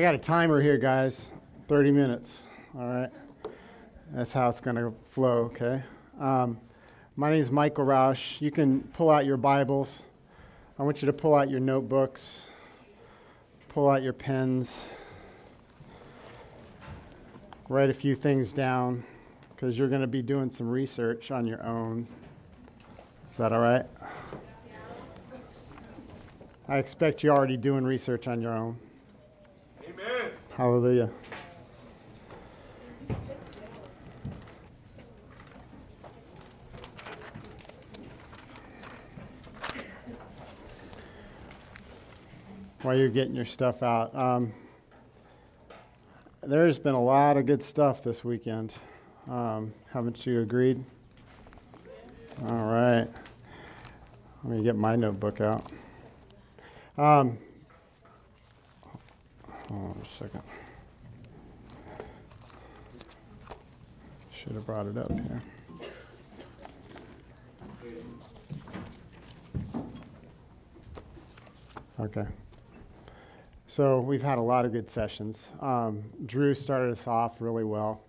I got a timer here, guys. 30 minutes. All right. That's how it's going to flow, okay? Um, my name is Michael Roush. You can pull out your Bibles. I want you to pull out your notebooks, pull out your pens, write a few things down because you're going to be doing some research on your own. Is that all right? I expect you're already doing research on your own. Hallelujah. While you're getting your stuff out, um, there's been a lot of good stuff this weekend. Um, haven't you agreed? All right. Let me get my notebook out. Um, hold on a second. Should have brought it up here. Okay. So we've had a lot of good sessions. Um, Drew started us off really well,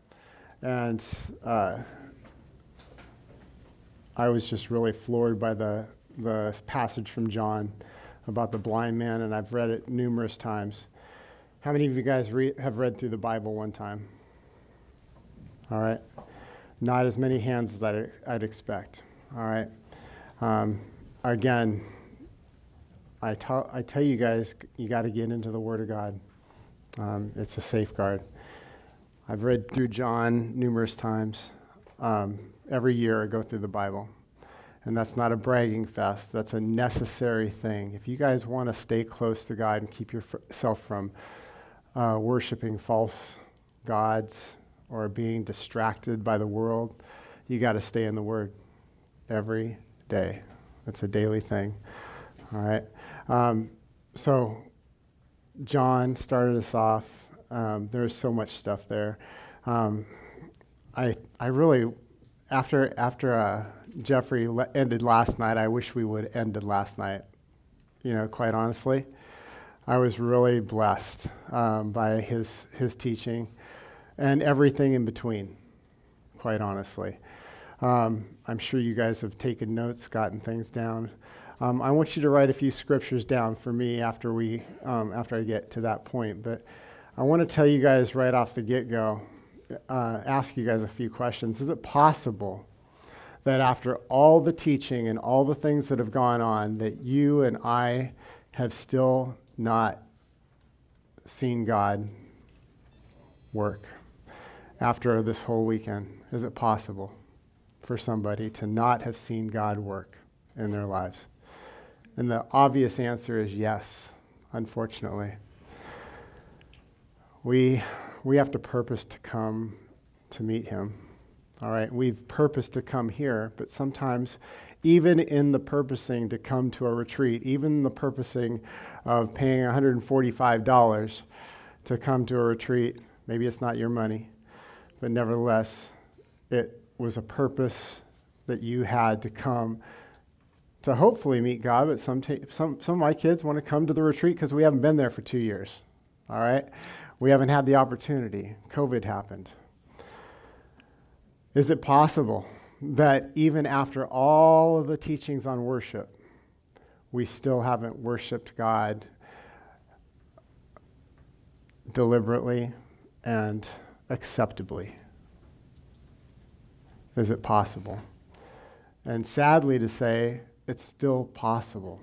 and uh, I was just really floored by the the passage from John about the blind man, and I've read it numerous times. How many of you guys re- have read through the Bible one time? All right. Not as many hands as I'd, I'd expect. All right. Um, again, I, tell I tell you guys, you got to get into the Word of God. Um, it's a safeguard. I've read through John numerous times. Um, every year I go through the Bible. And that's not a bragging fest, that's a necessary thing. If you guys want to stay close to God and keep yourself from uh, worshiping false gods or being distracted by the world, you got to stay in the Word every day. It's a daily thing. All right. Um, so, John started us off. Um, there's so much stuff there. Um, I, I really, after, after uh, Jeffrey le- ended last night, I wish we would ended last night. You know, quite honestly, I was really blessed um, by his his teaching and everything in between. Quite honestly, um, I'm sure you guys have taken notes, gotten things down. Um, I want you to write a few scriptures down for me after we um, after I get to that point. But I want to tell you guys right off the get go, uh, ask you guys a few questions. Is it possible? that after all the teaching and all the things that have gone on, that you and I have still not seen God work after this whole weekend? Is it possible for somebody to not have seen God work in their lives? And the obvious answer is yes, unfortunately. We, we have to purpose to come to meet Him. All right, we've purposed to come here, but sometimes, even in the purposing to come to a retreat, even the purposing of paying $145 to come to a retreat, maybe it's not your money, but nevertheless, it was a purpose that you had to come to hopefully meet God. But some, some, some of my kids want to come to the retreat because we haven't been there for two years. All right, we haven't had the opportunity. COVID happened. Is it possible that even after all of the teachings on worship, we still haven't worshiped God deliberately and acceptably? Is it possible? And sadly to say, it's still possible.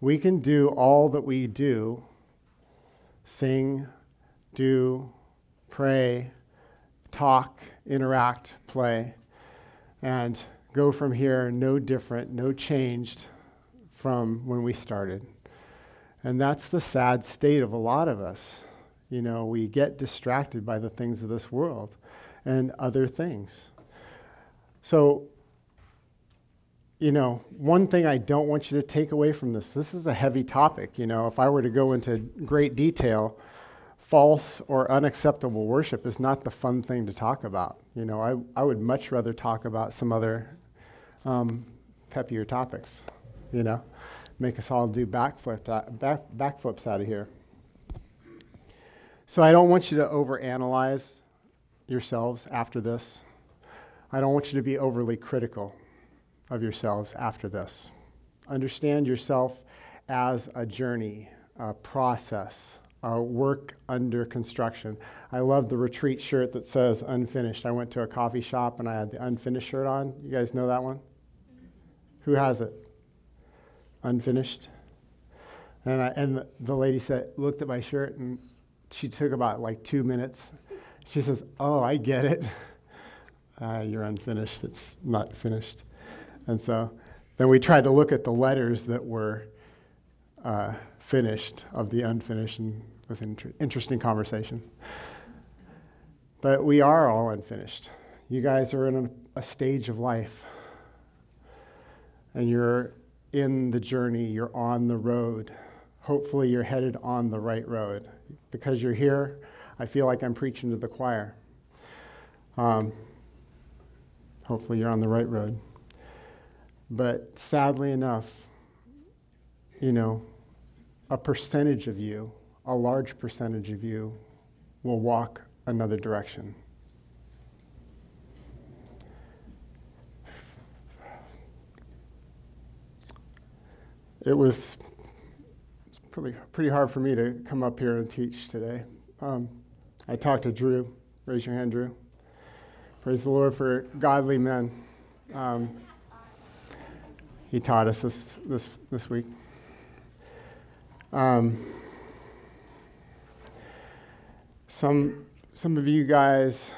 We can do all that we do sing, do, pray, talk, interact, play, and go from here no different, no changed from when we started. And that's the sad state of a lot of us. You know, we get distracted by the things of this world and other things. So, you know, one thing I don't want you to take away from this this is a heavy topic. You know, if I were to go into great detail, false or unacceptable worship is not the fun thing to talk about. You know, I, I would much rather talk about some other um, peppier topics, you know, make us all do backflip, uh, back, backflips out of here. So I don't want you to overanalyze yourselves after this. I don't want you to be overly critical of yourselves after this. Understand yourself as a journey, a process, a work under construction. I love the retreat shirt that says unfinished. I went to a coffee shop and I had the unfinished shirt on. You guys know that one? Who has it? Unfinished? And, I, and the lady said, looked at my shirt and she took about like two minutes. She says, Oh, I get it. Uh, you're unfinished. It's not finished. And so then we tried to look at the letters that were uh, finished of the unfinished, and was an inter- interesting conversation. But we are all unfinished. You guys are in a, a stage of life, and you're in the journey, you're on the road. Hopefully, you're headed on the right road. Because you're here, I feel like I'm preaching to the choir. Um, hopefully, you're on the right road. But sadly enough, you know, a percentage of you, a large percentage of you, will walk another direction. It was pretty, pretty hard for me to come up here and teach today. Um, I talked to Drew. Raise your hand, Drew. Praise the Lord for godly men. Um, he taught us this, this, this week. Um, some, some of you guys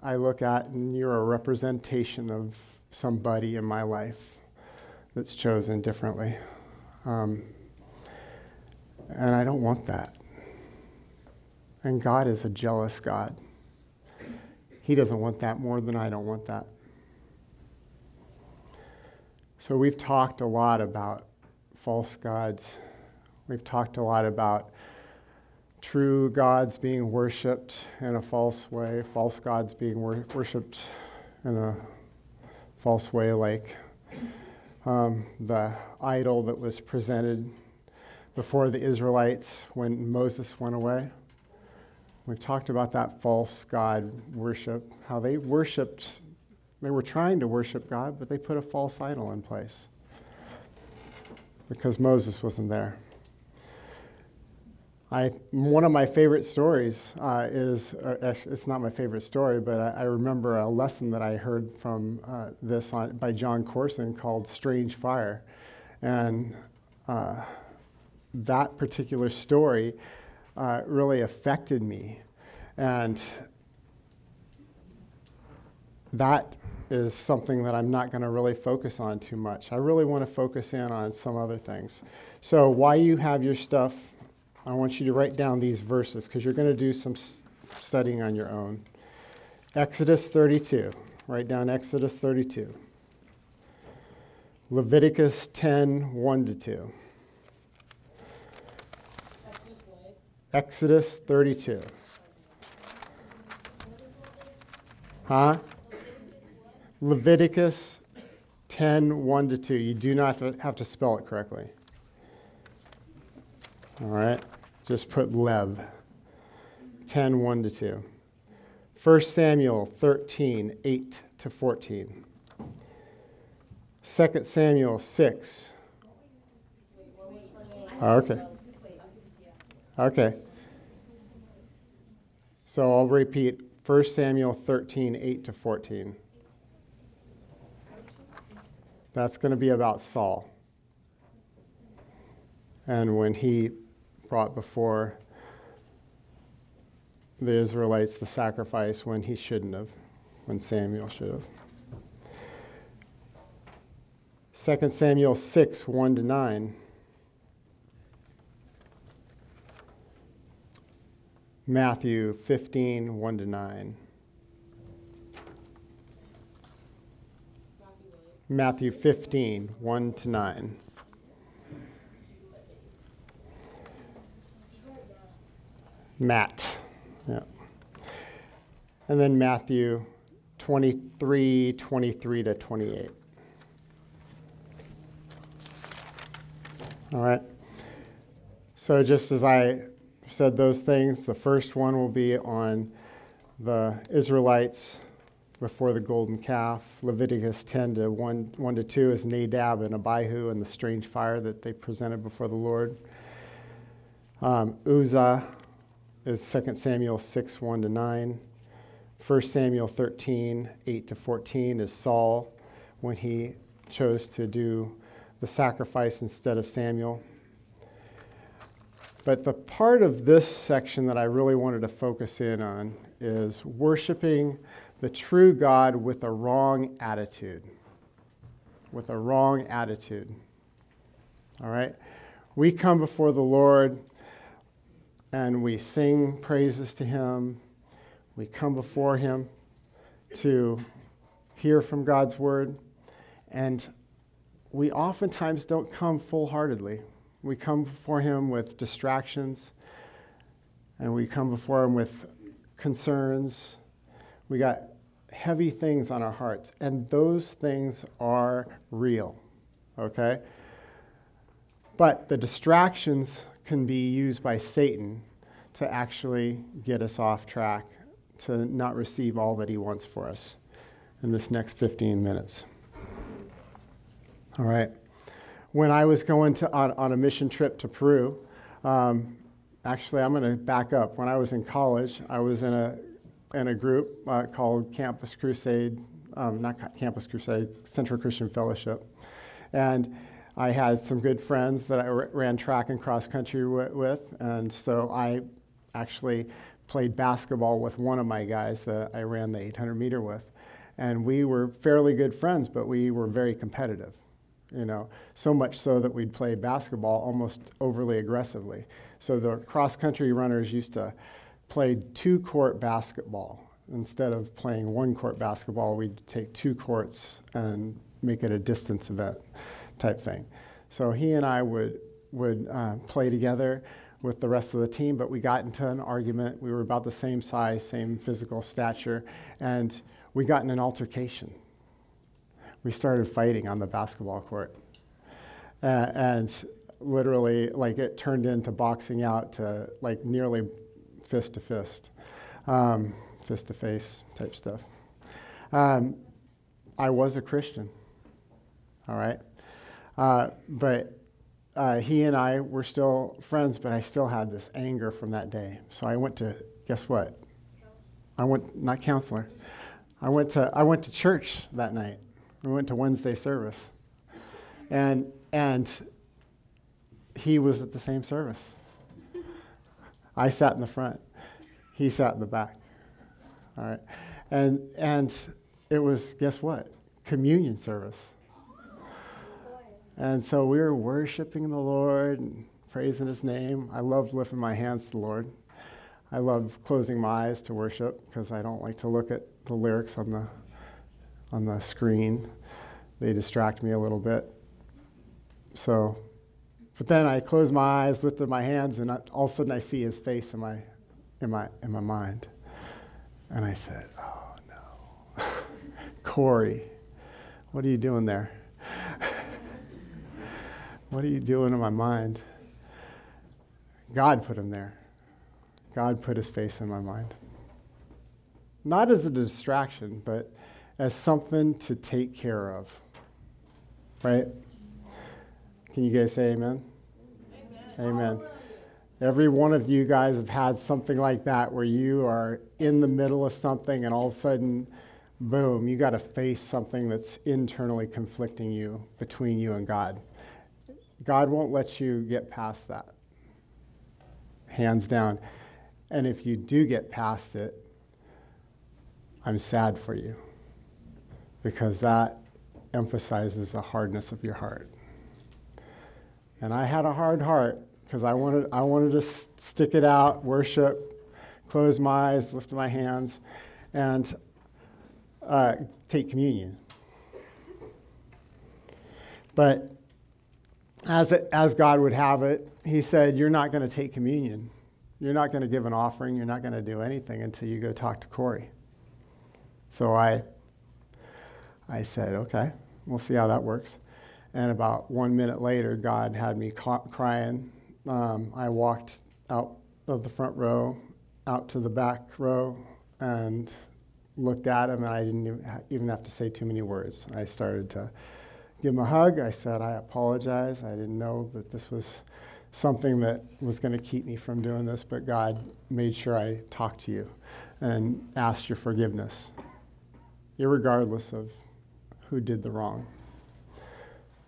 I look at, and you're a representation of somebody in my life that's chosen differently. Um, and I don't want that. And God is a jealous God. He doesn't want that more than I don't want that. So we've talked a lot about false gods. We've talked a lot about true gods being worshiped in a false way, false gods being wor- worshiped in a false way, like um, the idol that was presented before the Israelites when Moses went away. We've talked about that false God worship, how they worshiped they were trying to worship God, but they put a false idol in place because Moses wasn't there. I, one of my favorite stories uh, is uh, it's not my favorite story, but I, I, remember a lesson that I heard from uh, this on, by John Courson called Strange Fire. And uh, that particular story uh, really affected me. And that is something that I'm not going to really focus on too much. I really want to focus in on some other things. So, why you have your stuff, I want you to write down these verses because you're going to do some studying on your own. Exodus 32. Write down Exodus 32. Leviticus 10 1 to 2. Exodus 32. Huh? Leviticus 10 1 to 2. You do not have to spell it correctly. All right? Just put Lev. 10 1 to 2. 1 Samuel 13 8 to 14. 2 Samuel 6. Ah, okay. Okay. So I'll repeat 1 Samuel 13 8 to 14. That's going to be about Saul. And when he brought before the Israelites the sacrifice when he shouldn't have, when Samuel should have. 2 Samuel 6, 1 to 9. Matthew 15, 1 to 9. Matthew 15, 1 to 9. Matt. Yeah. And then Matthew 23, 23 to 28. All right. So just as I said those things. The first one will be on the Israelites before the golden calf. Leviticus 10 to 1, 1 to 2 is Nadab and Abihu and the strange fire that they presented before the Lord. Um, Uzzah is 2 Samuel 6 1 to 9. 1 Samuel 13 8 to 14 is Saul when he chose to do the sacrifice instead of Samuel. But the part of this section that I really wanted to focus in on is worshiping the true God with a wrong attitude. With a wrong attitude. All right? We come before the Lord and we sing praises to Him. We come before Him to hear from God's Word. And we oftentimes don't come full heartedly. We come before Him with distractions, and we come before Him with concerns. We got heavy things on our hearts, and those things are real, okay? But the distractions can be used by Satan to actually get us off track, to not receive all that he wants for us in this next 15 minutes. All right when I was going to, on, on a mission trip to Peru, um, actually, I'm going to back up. When I was in college, I was in a, in a group uh, called Campus Crusade, um, not Campus Crusade, Central Christian Fellowship. And I had some good friends that I r- ran track and cross country w- with. And so I actually played basketball with one of my guys that I ran the 800 meter with. And we were fairly good friends, but we were very competitive you know, so much so that we'd play basketball almost overly aggressively. So the cross country runners used to play two court basketball. Instead of playing one court basketball, we'd take two courts and make it a distance event type thing. So he and I would, would uh, play together with the rest of the team, but we got into an argument. We were about the same size, same physical stature, and we got in an altercation we started fighting on the basketball court. Uh, and literally, like, it turned into boxing out to like nearly fist to fist, um, fist to face type stuff. Um, I was a Christian, all right? Uh, but uh, he and I were still friends, but I still had this anger from that day. So I went to, guess what? I went, not counselor. I went to, I went to church that night. We went to Wednesday service. And, and he was at the same service. I sat in the front. He sat in the back. All right. And, and it was, guess what? Communion service. And so we were worshiping the Lord and praising his name. I love lifting my hands to the Lord. I love closing my eyes to worship because I don't like to look at the lyrics on the on the screen. They distract me a little bit. So, but then I closed my eyes, lifted my hands, and all of a sudden I see his face in my, in my, in my mind. And I said, Oh no. Corey, what are you doing there? What are you doing in my mind? God put him there. God put his face in my mind. Not as a distraction, but as something to take care of. Right? Can you guys say amen? Amen. amen. Every one of you guys have had something like that where you are in the middle of something and all of a sudden, boom, you got to face something that's internally conflicting you between you and God. God won't let you get past that. Hands down. And if you do get past it, I'm sad for you because that emphasizes the hardness of your heart. And I had a hard heart because I wanted, I wanted to stick it out, worship, close my eyes, lift my hands, and uh, take communion. But as, it, as God would have it, He said, You're not going to take communion. You're not going to give an offering. You're not going to do anything until you go talk to Corey. So I I said, okay, we'll see how that works. And about one minute later, God had me ca- crying. Um, I walked out of the front row out to the back row and looked at him, and I didn't even have to say too many words. I started to give him a hug. I said, I apologize. I didn't know that this was something that was going to keep me from doing this, but God made sure I talked to you and asked your forgiveness, regardless of who did the wrong.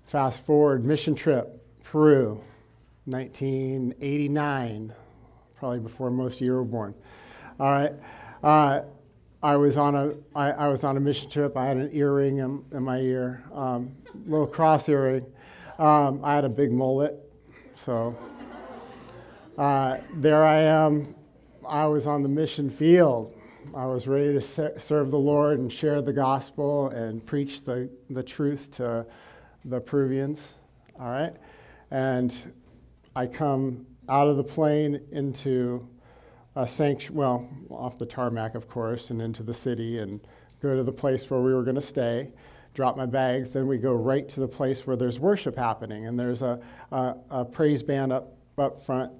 Fast forward, mission trip, Peru, 1989, probably before most of you were born. All right. Uh, I was on a I, I was on a mission trip. I had an earring in, in my ear, um, little cross earring. Um, I had a big mullet, so uh, there I am. I was on the mission field. I was ready to ser- serve the Lord and share the gospel and preach the, the truth to the Peruvians. All right, and I come out of the plane into sanctuary, well, off the tarmac, of course, and into the city and go to the place where we were going to stay, drop my bags. Then we go right to the place where there's worship happening, and there's a, a, a praise band up, up front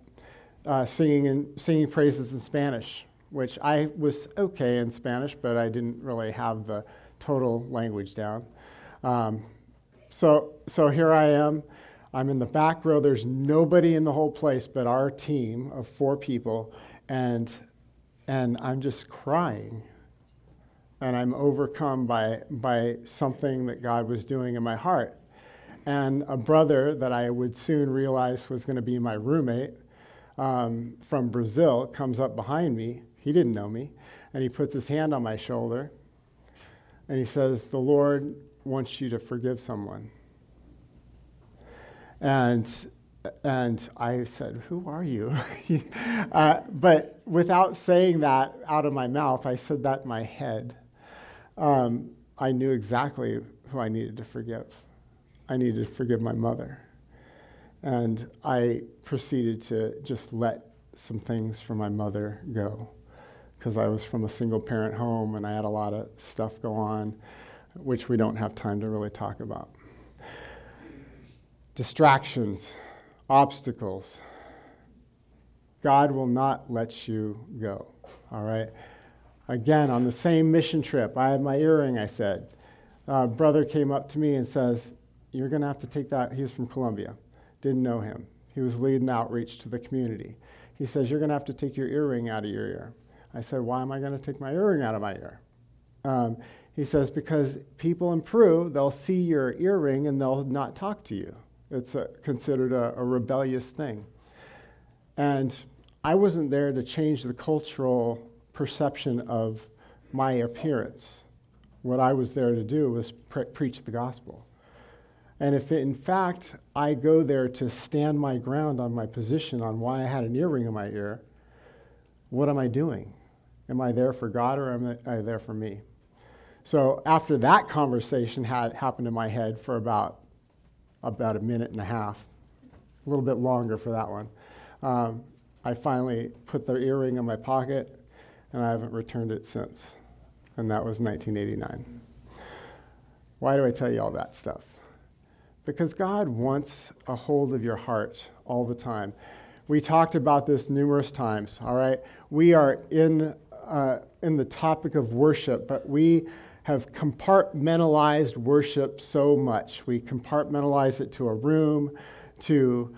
uh, singing, and singing praises in Spanish, which I was okay in Spanish, but I didn't really have the total language down. Um, so, so here I am. I'm in the back row. There's nobody in the whole place but our team of four people and and I'm just crying. And I'm overcome by by something that God was doing in my heart. And a brother that I would soon realize was going to be my roommate um, from Brazil comes up behind me. He didn't know me, and he puts his hand on my shoulder, and he says, "The Lord wants you to forgive someone." And and I said, Who are you? uh, but without saying that out of my mouth, I said that in my head. Um, I knew exactly who I needed to forgive. I needed to forgive my mother. And I proceeded to just let some things from my mother go because I was from a single parent home and I had a lot of stuff go on, which we don't have time to really talk about. Distractions obstacles, God will not let you go. All right? Again, on the same mission trip, I had my earring, I said. A brother came up to me and says, You're going to have to take that. He was from Colombia. Didn't know him. He was leading outreach to the community. He says, You're going to have to take your earring out of your ear. I said, Why am I going to take my earring out of my ear? Um, he says, Because people in Peru, they'll see your earring and they'll not talk to you. It's a, considered a, a rebellious thing. And I wasn't there to change the cultural perception of my appearance. What I was there to do was pre- preach the gospel. And if in fact I go there to stand my ground on my position on why I had an earring in my ear, what am I doing? Am I there for God or am I there for me? So after that conversation had happened in my head for about about a minute and a half, a little bit longer for that one. Um, I finally put the earring in my pocket, and I haven't returned it since. And that was 1989. Why do I tell you all that stuff? Because God wants a hold of your heart all the time. We talked about this numerous times, all right? We are in, uh, in the topic of worship, but we have compartmentalized worship so much. We compartmentalize it to a room, to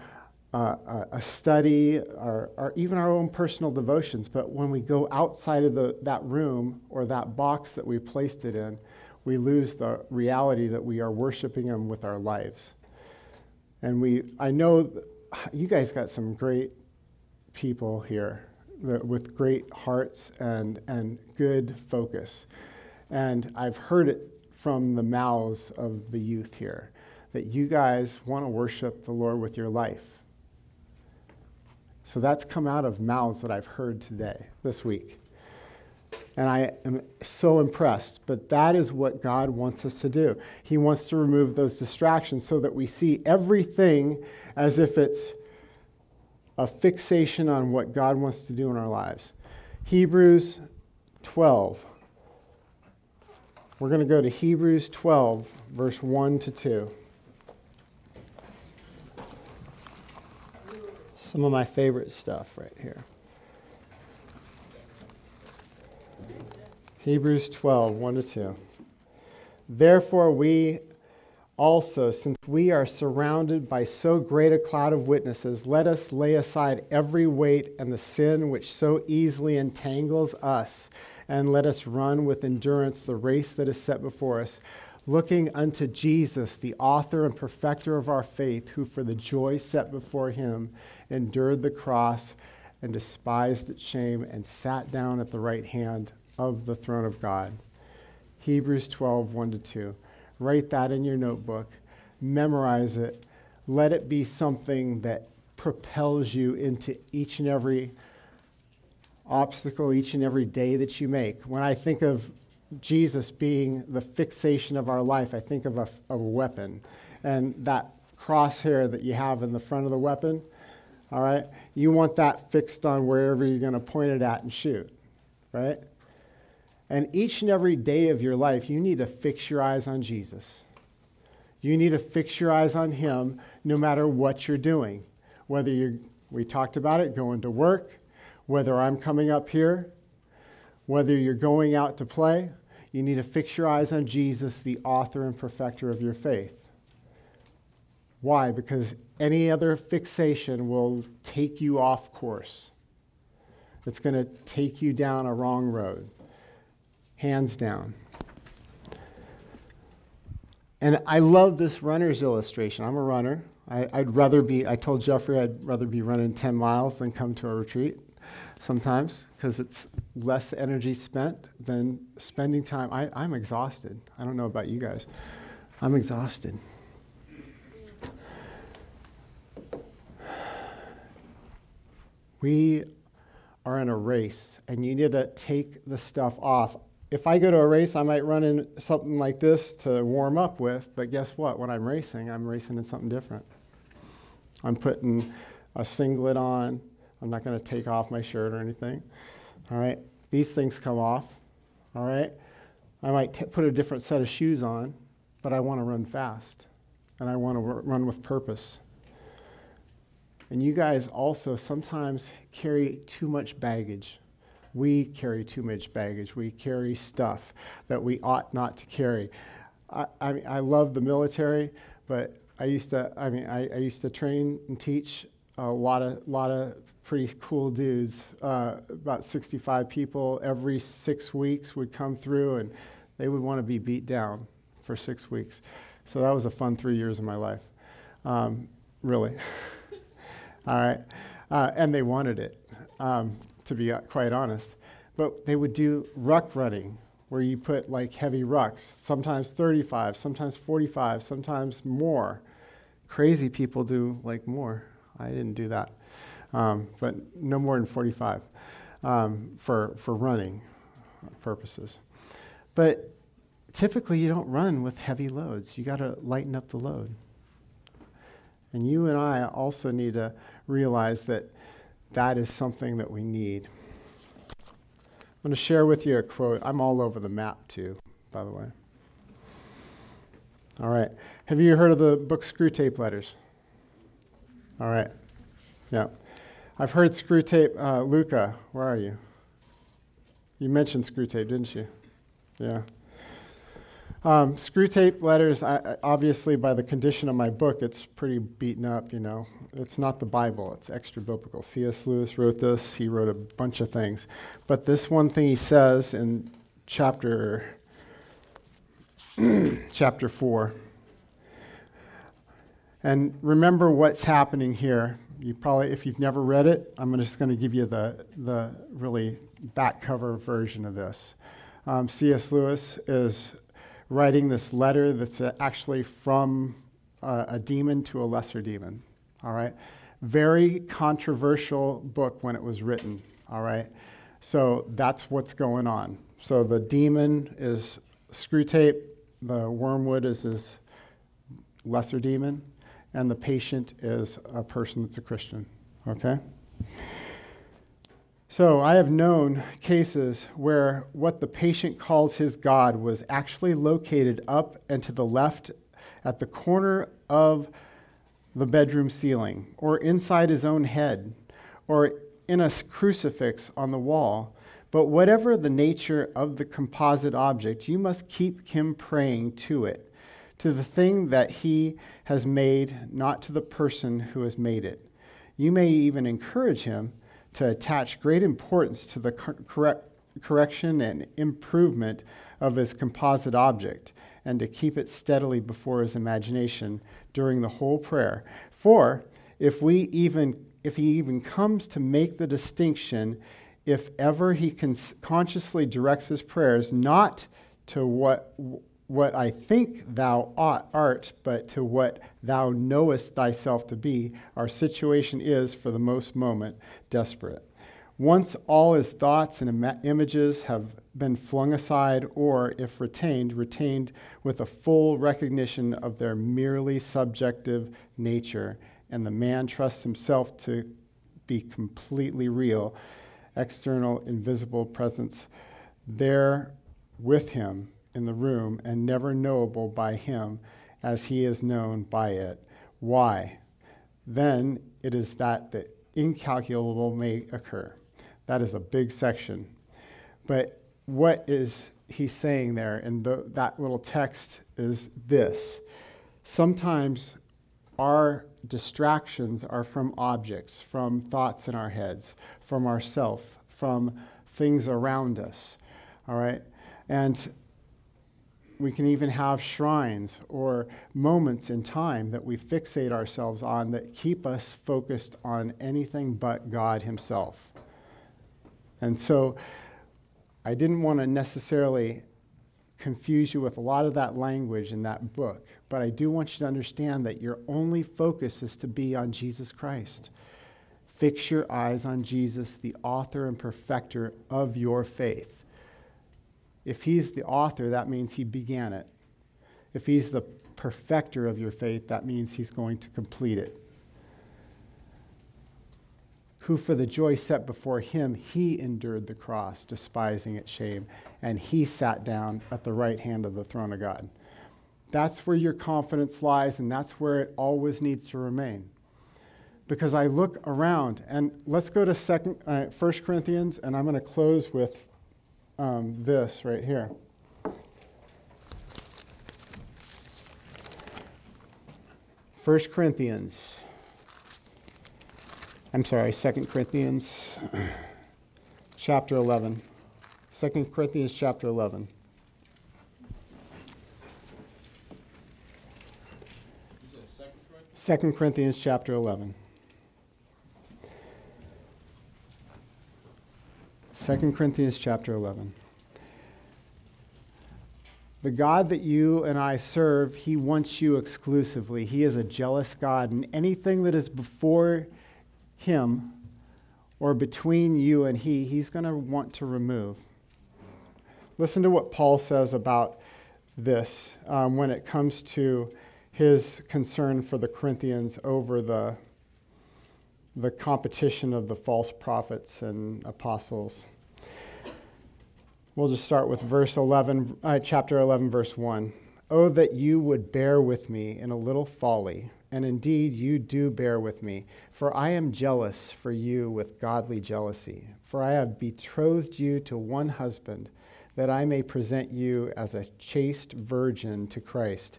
uh, a study, or, or, even our own personal devotions. But when we go outside of the, that room or that box that we placed it in, we lose the reality that we are worshiping Him with our lives. And we, I know you guys got some great people here with great hearts and, and good focus. And I've heard it from the mouths of the youth here that you guys want to worship the Lord with your life. So that's come out of mouths that I've heard today, this week. And I am so impressed. But that is what God wants us to do. He wants to remove those distractions so that we see everything as if it's a fixation on what God wants to do in our lives. Hebrews 12. We're going to go to Hebrews 12, verse 1 to 2. Some of my favorite stuff right here. Hebrews 12, 1 to 2. Therefore, we also, since we are surrounded by so great a cloud of witnesses, let us lay aside every weight and the sin which so easily entangles us and let us run with endurance the race that is set before us, looking unto Jesus, the author and perfecter of our faith, who for the joy set before him endured the cross and despised its shame and sat down at the right hand of the throne of God. Hebrews 12, 1 to 2. Write that in your notebook, memorize it, let it be something that propels you into each and every obstacle, each and every day that you make. When I think of Jesus being the fixation of our life, I think of a, of a weapon. And that crosshair that you have in the front of the weapon, all right, you want that fixed on wherever you're going to point it at and shoot, right? And each and every day of your life, you need to fix your eyes on Jesus. You need to fix your eyes on Him no matter what you're doing. Whether you're, we talked about it, going to work, whether I'm coming up here, whether you're going out to play, you need to fix your eyes on Jesus, the author and perfecter of your faith. Why? Because any other fixation will take you off course. It's going to take you down a wrong road hands down. And I love this runner's illustration. I'm a runner. I, would rather be, I told Jeffrey I'd rather be running 10 miles than come to a retreat sometimes because it's less energy spent than spending time. I, I'm exhausted. I don't know about you guys. I'm exhausted. We are in a race, and you need to take the stuff off if I go to a race, I might run in something like this to warm up with, but guess what? When I'm racing, I'm racing in something different. I'm putting a singlet on. I'm not going to take off my shirt or anything. All right? These things come off. All right? I might t- put a different set of shoes on, but I want to run fast and I want to r- run with purpose. And you guys also sometimes carry too much baggage we carry too much baggage. We carry stuff that we ought not to carry. I, I, mean, I love the military, but I used to, I mean, I, I used to train and teach a lot of, lot of pretty cool dudes. Uh, about 65 people every six weeks would come through and they would want to be beat down for six weeks. So that was a fun three years of my life, um, really. All right. Uh, and they wanted it. Um, to be uh, quite honest. But they would do ruck running, where you put like heavy rucks, sometimes 35, sometimes 45, sometimes more. Crazy people do like more. I didn't do that, um, but no more than 45 um, for, for running purposes. But typically, you don't run with heavy loads. You got to lighten up the load. And you and I also need to realize that that is something that we need. I'm going to share with you a quote. I'm all over the map, too, by the way. All right. Have you heard of the book Screwtape Letters? All right. Yeah. I've heard Screwtape. Uh, Luca, where are you? You mentioned Screwtape, didn't you? Yeah. Um, Screwtape letters, I, obviously, by the condition of my book, it's pretty beaten up, you know. It's not the Bible, it's extra biblical. C.S. Lewis wrote this, he wrote a bunch of things. But this one thing he says in chapter, chapter 4. And remember what's happening here. You probably, if you've never read it, I'm just going to give you the, the really back cover version of this. Um, C.S. Lewis is writing this letter that's actually from uh, a demon to a lesser demon. All right? Very controversial book when it was written. All right? So that's what's going on. So the demon is Screwtape, the wormwood is his lesser demon, and the patient is a person that's a Christian. Okay? So, I have known cases where what the patient calls his God was actually located up and to the left at the corner of the bedroom ceiling, or inside his own head, or in a crucifix on the wall. But whatever the nature of the composite object, you must keep him praying to it, to the thing that he has made, not to the person who has made it. You may even encourage him to attach great importance to the correct, correction and improvement of his composite object and to keep it steadily before his imagination during the whole prayer. For if we even if he even comes to make the distinction if ever he consciously directs his prayers not to what what I think thou art, but to what thou knowest thyself to be, our situation is, for the most moment, desperate. Once all his thoughts and Im- images have been flung aside, or, if retained, retained with a full recognition of their merely subjective nature, and the man trusts himself to be completely real, external, invisible presence there with him in the room and never knowable by him as he is known by it. Why? Then it is that the incalculable may occur. That is a big section. But what is he saying there in the, that little text is this. Sometimes our distractions are from objects, from thoughts in our heads, from ourself, from things around us. All right? And we can even have shrines or moments in time that we fixate ourselves on that keep us focused on anything but God Himself. And so I didn't want to necessarily confuse you with a lot of that language in that book, but I do want you to understand that your only focus is to be on Jesus Christ. Fix your eyes on Jesus, the author and perfecter of your faith. If he's the author, that means he began it. If he's the perfecter of your faith, that means he's going to complete it who for the joy set before him, he endured the cross, despising its shame, and he sat down at the right hand of the throne of God. That's where your confidence lies, and that's where it always needs to remain. Because I look around, and let's go to second, uh, 1 Corinthians, and I'm going to close with um, this right here. First Corinthians I'm sorry, Second Corinthians chapter 11. 2 Corinthians chapter 11. Second Corinthians chapter 11. 2 Corinthians chapter 11. The God that you and I serve, he wants you exclusively. He is a jealous God, and anything that is before him or between you and he, he's going to want to remove. Listen to what Paul says about this um, when it comes to his concern for the Corinthians over the, the competition of the false prophets and apostles. We'll just start with verse 11, uh, chapter 11, verse 1. Oh, that you would bear with me in a little folly and indeed you do bear with me. For I am jealous for you with godly jealousy. For I have betrothed you to one husband, that I may present you as a chaste virgin to Christ.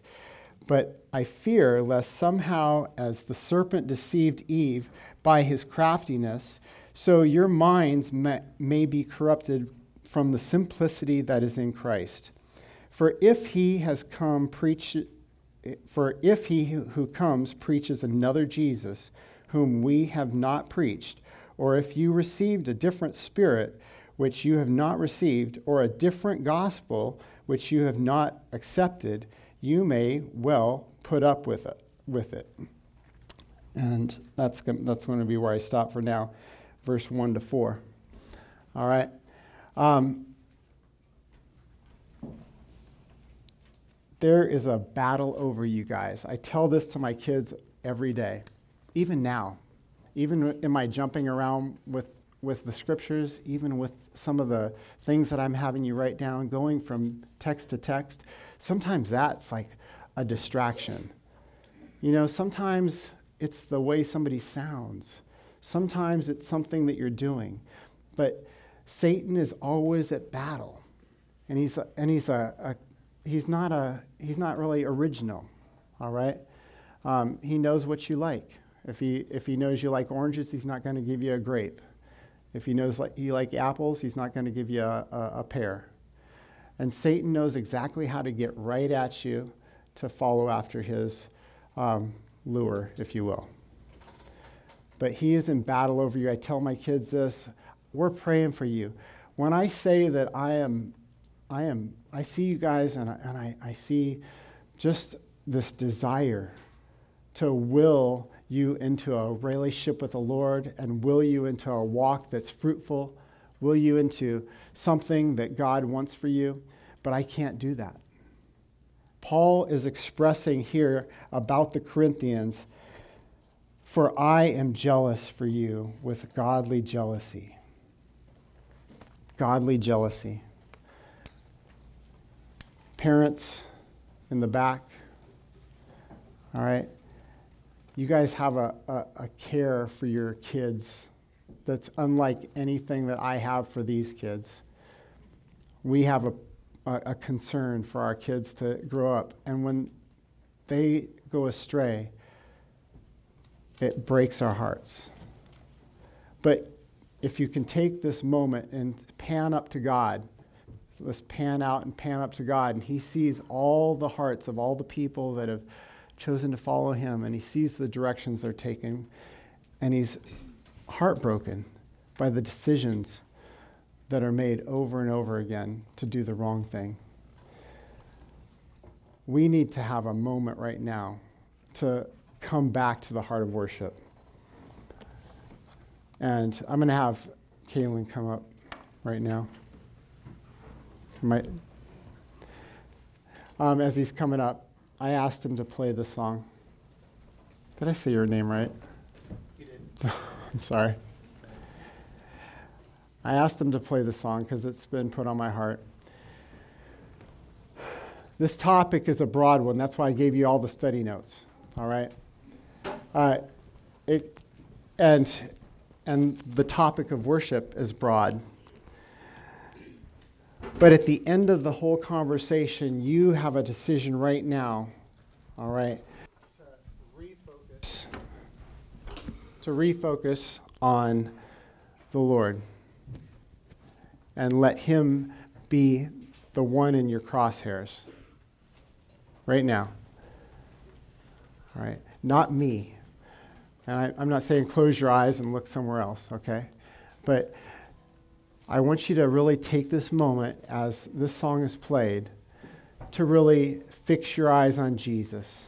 But I fear lest somehow, as the serpent deceived Eve by his craftiness, so your minds may, may be corrupted from the simplicity that is in Christ. For if he has come preach, for if he who comes preaches another Jesus, whom we have not preached, or if you received a different spirit which you have not received, or a different gospel which you have not accepted, you may well put up with it. With it. And that's, that's going to be where I stop for now, verse 1 to 4. All right. Um, There is a battle over you guys. I tell this to my kids every day, even now, even in my jumping around with, with the scriptures, even with some of the things that I'm having you write down, going from text to text. Sometimes that's like a distraction. You know, sometimes it's the way somebody sounds, sometimes it's something that you're doing. But Satan is always at battle. And he's, a, and he's, a, a, he's, not a, he's not really original, all right? Um, he knows what you like. If he, if he knows you like oranges, he's not going to give you a grape. If he knows like, you like apples, he's not going to give you a, a, a pear. And Satan knows exactly how to get right at you to follow after his um, lure, if you will. But he is in battle over you. I tell my kids this we're praying for you. When I say that I am, I am, I see you guys and I, and I, I see just this desire to will you into a relationship with the Lord and will you into a walk that's fruitful, will you into something that God wants for you. But I can't do that. Paul is expressing here about the Corinthians, for I am jealous for you with godly jealousy. Godly jealousy. Parents in the back, all right? You guys have a, a, a care for your kids that's unlike anything that I have for these kids. We have a a, a concern for our kids to grow up. And when they go astray, it breaks our hearts. But if you can take this moment and pan up to God, let's pan out and pan up to God, and He sees all the hearts of all the people that have chosen to follow Him, and He sees the directions they're taking, and He's heartbroken by the decisions that are made over and over again to do the wrong thing. We need to have a moment right now to come back to the heart of worship. And I'm going to have Kaylin come up right now. My, um, as he's coming up, I asked him to play the song. Did I say your name right? You did. I'm sorry. I asked him to play the song because it's been put on my heart. This topic is a broad one. That's why I gave you all the study notes. All right? Uh, it, and, and the topic of worship is broad. But at the end of the whole conversation, you have a decision right now, all right, to refocus, to refocus on the Lord and let Him be the one in your crosshairs right now. All right? Not me. And I, am not saying close your eyes and look somewhere else, okay? But I want you to really take this moment as this song is played to really fix your eyes on Jesus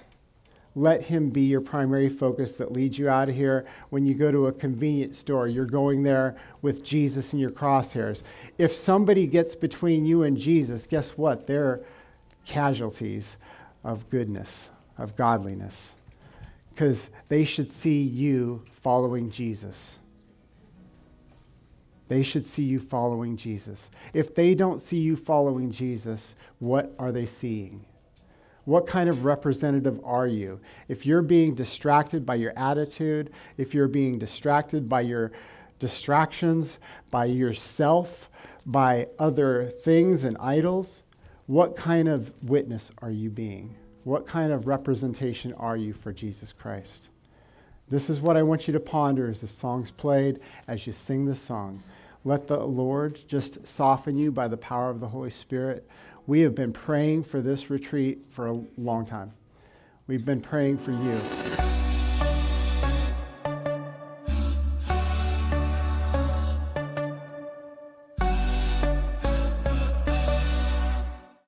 let him be your primary focus that leads you out of here. When you go to a convenience store, you're going there with Jesus in your crosshairs. If somebody gets between you and Jesus, guess what? They're casualties of goodness, of godliness, because they should see you following Jesus. They should see you following Jesus. If they don't see you following Jesus, what are they seeing? What kind of representative are you? If you're being distracted by your attitude, if you're being distracted by your distractions, by yourself, by other things and idols, what kind of witness are you being? What kind of representation are you for Jesus Christ? This is what I want you to ponder as the song's played, as you sing this song. Let the Lord just soften you by the power of the Holy Spirit. We have been praying for this retreat for a long time. We've been praying for you.